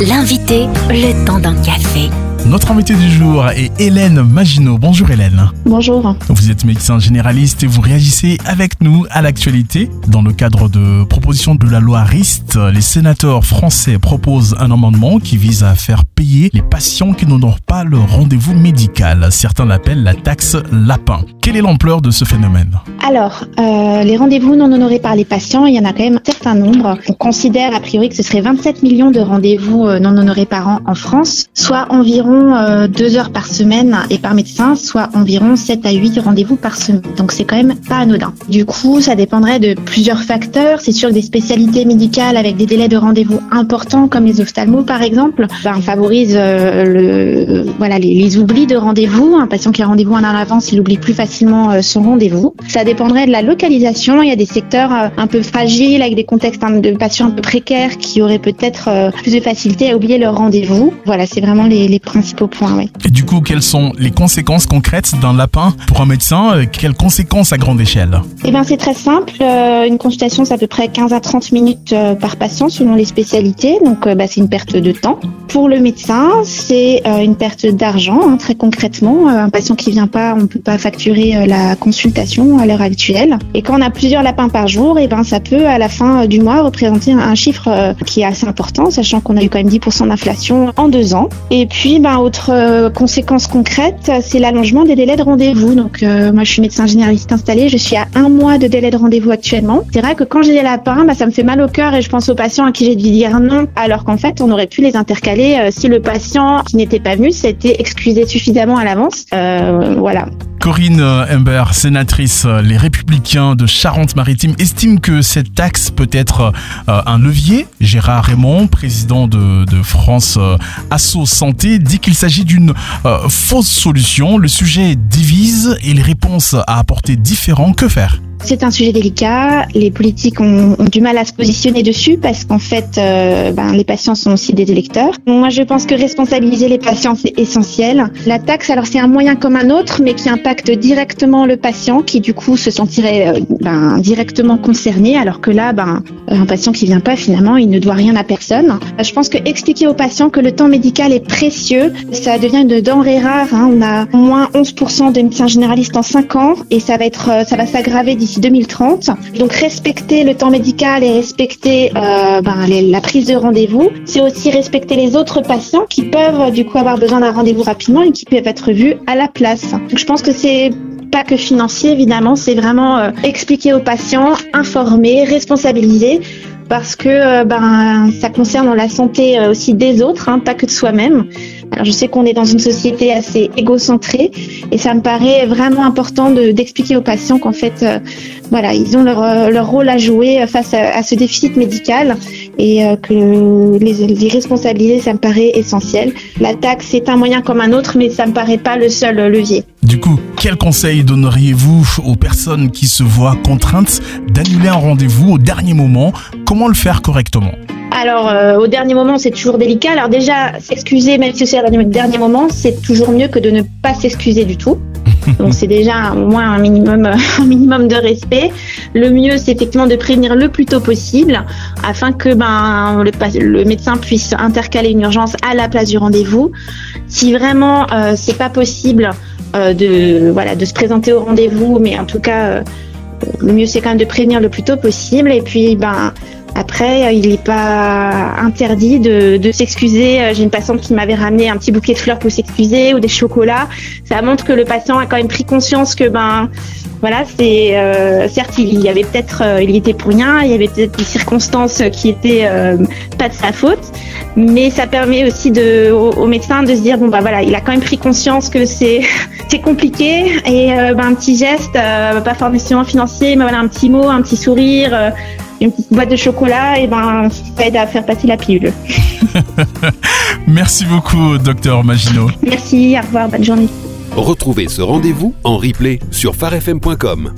L'invité, le temps d'un café. Notre invité du jour est Hélène Maginot. Bonjour Hélène. Bonjour. Vous êtes médecin généraliste et vous réagissez avec nous à l'actualité. Dans le cadre de proposition de la loi RIST, les sénateurs français proposent un amendement qui vise à faire payer les patients qui n'honorent pas le rendez-vous médical. Certains l'appellent la taxe lapin. Quelle est l'ampleur de ce phénomène? Alors, euh, les rendez-vous non honorés par les patients, il y en a quand même un certain nombre. On considère a priori que ce serait 27 millions de rendez-vous euh, non honorés par an en France, soit environ euh, deux heures par semaine et par médecin, soit environ 7 à 8 rendez-vous par semaine. Donc c'est quand même pas anodin. Du coup, ça dépendrait de plusieurs facteurs. C'est sûr que des spécialités médicales avec des délais de rendez-vous importants, comme les ophtalmos par exemple, ben, favorise euh, le, voilà, les, les oublis de rendez-vous. Un patient qui a rendez-vous à l'avance, il oublie plus facilement euh, son rendez-vous. Ça dépendrait de la localisation. Il y a des secteurs euh, un peu fragiles avec des contextes hein, de patients un peu précaires qui auraient peut-être euh, plus de facilité à oublier leur rendez-vous. Voilà, c'est vraiment les, les principaux points. Ouais. Et du coup, quelles sont les conséquences concrètes d'un lapin pour un médecin? Euh, Quelles conséquences à grande échelle? Eh ben c'est très simple. Euh, une consultation, c'est à peu près 15 à 30 minutes euh, par patient selon les spécialités. Donc bah, c'est une perte de temps. Pour le médecin, c'est une perte d'argent. hein, très concrètement, un patient qui vient pas, on peut pas facturer la consultation à l'heure actuelle. Et quand on a plusieurs lapins par jour, eh ben ça peut à la fin du mois représenter un, chiffre qui est assez important, sachant qu'on a eu quand même 10% d'inflation en deux ans. Et puis, ben autre euh, conséquence concrète, c'est l'allongement des délais de rendez-vous. Donc euh, moi, je suis médecin généraliste installé, je suis à un mois de délai de rendez-vous actuellement. C'est vrai que quand j'ai des lapins, bah, ça me fait mal au cœur et je pense aux patients à qui j'ai dû dire non, alors qu'en fait, on aurait pu les intercaler euh, si le patient qui n'était pas venu s'était excusé suffisamment à l'avance. Voilà. Corinne Imbert, sénatrice Les Républicains de Charente-Maritime, estime que cette taxe peut être un levier. Gérard Raymond, président de, France Asso Santé, dit qu'il s'agit d'une euh, fausse solution. Le sujet divise et les réponses à apporter différents. Que faire? C'est un sujet délicat. Les politiques ont, du mal à se positionner dessus parce qu'en fait, euh, ben, les patients sont aussi des électeurs. Moi, je pense que responsabiliser les patients, c'est essentiel. La taxe, alors c'est un moyen comme un autre, mais qui impacte directement le patient, qui du coup se sentirait euh, ben, directement concerné, alors que là, ben, un patient qui vient pas, finalement, il ne doit rien à personne. Je pense que expliquer aux patients que le temps médical est précieux, ça devient une denrée rare. hein. On a moins 11% de médecins généralistes en 5 ans et ça va être, euh, ça va s'aggraver 2030. Donc respecter le temps médical et respecter euh, ben, la prise de rendez-vous, c'est aussi respecter les autres patients qui peuvent du coup avoir besoin d'un rendez-vous rapidement et qui peuvent être vus à la place. Donc je pense que c'est pas que financier évidemment, c'est vraiment euh, expliquer aux patients, informer, responsabiliser parce que euh, ben ça concerne la santé aussi des autres, hein, pas que de soi-même. Je sais qu'on est dans une société assez égocentrée et ça me paraît vraiment important de- d'expliquer aux patients qu'en fait euh, ils ont leur, euh, leur rôle à jouer face à, ce déficit médical et euh, que les, responsabiliser ça me paraît essentiel. La taxe c'est un moyen comme un autre mais ça me paraît pas le seul levier. Du coup, quel conseil donneriez-vous aux personnes qui se voient contraintes d'annuler un rendez-vous au dernier moment? Comment le faire correctement? Alors, euh, au dernier moment, c'est toujours délicat. Alors déjà, s'excuser, même si c'est au dernier moment, c'est toujours mieux que de ne pas s'excuser du tout. Donc c'est déjà au moins un minimum, un minimum de respect. Le mieux, c'est effectivement de prévenir le plus tôt possible, afin que ben le, le médecin puisse intercaler une urgence à la place du rendez-vous. Si vraiment euh, c'est pas possible euh, de voilà de se présenter au rendez-vous, mais en tout cas, euh, le mieux c'est quand même de prévenir le plus tôt possible. Et puis ben après, il n'est pas interdit de, s'excuser. Euh, J'ai une patiente qui m'avait ramené un petit bouquet de fleurs pour s'excuser ou des chocolats. Ça montre que le patient a quand même pris conscience que ben voilà, c'est euh, certes il y avait peut-être euh, il y était pour rien, il y avait peut-être des circonstances qui étaient pas de sa faute, mais ça permet aussi au, médecin de se dire bon bah voilà, il a quand même pris conscience que c'est compliqué et ben un petit geste, pas forcément financier, mais voilà un petit mot, un petit sourire. Une petite boîte de chocolat, et ben ça aide à faire passer la pilule. Merci beaucoup, docteur Maginot. Merci, au revoir, bonne journée. Retrouvez ce rendez-vous en replay sur farfm.com.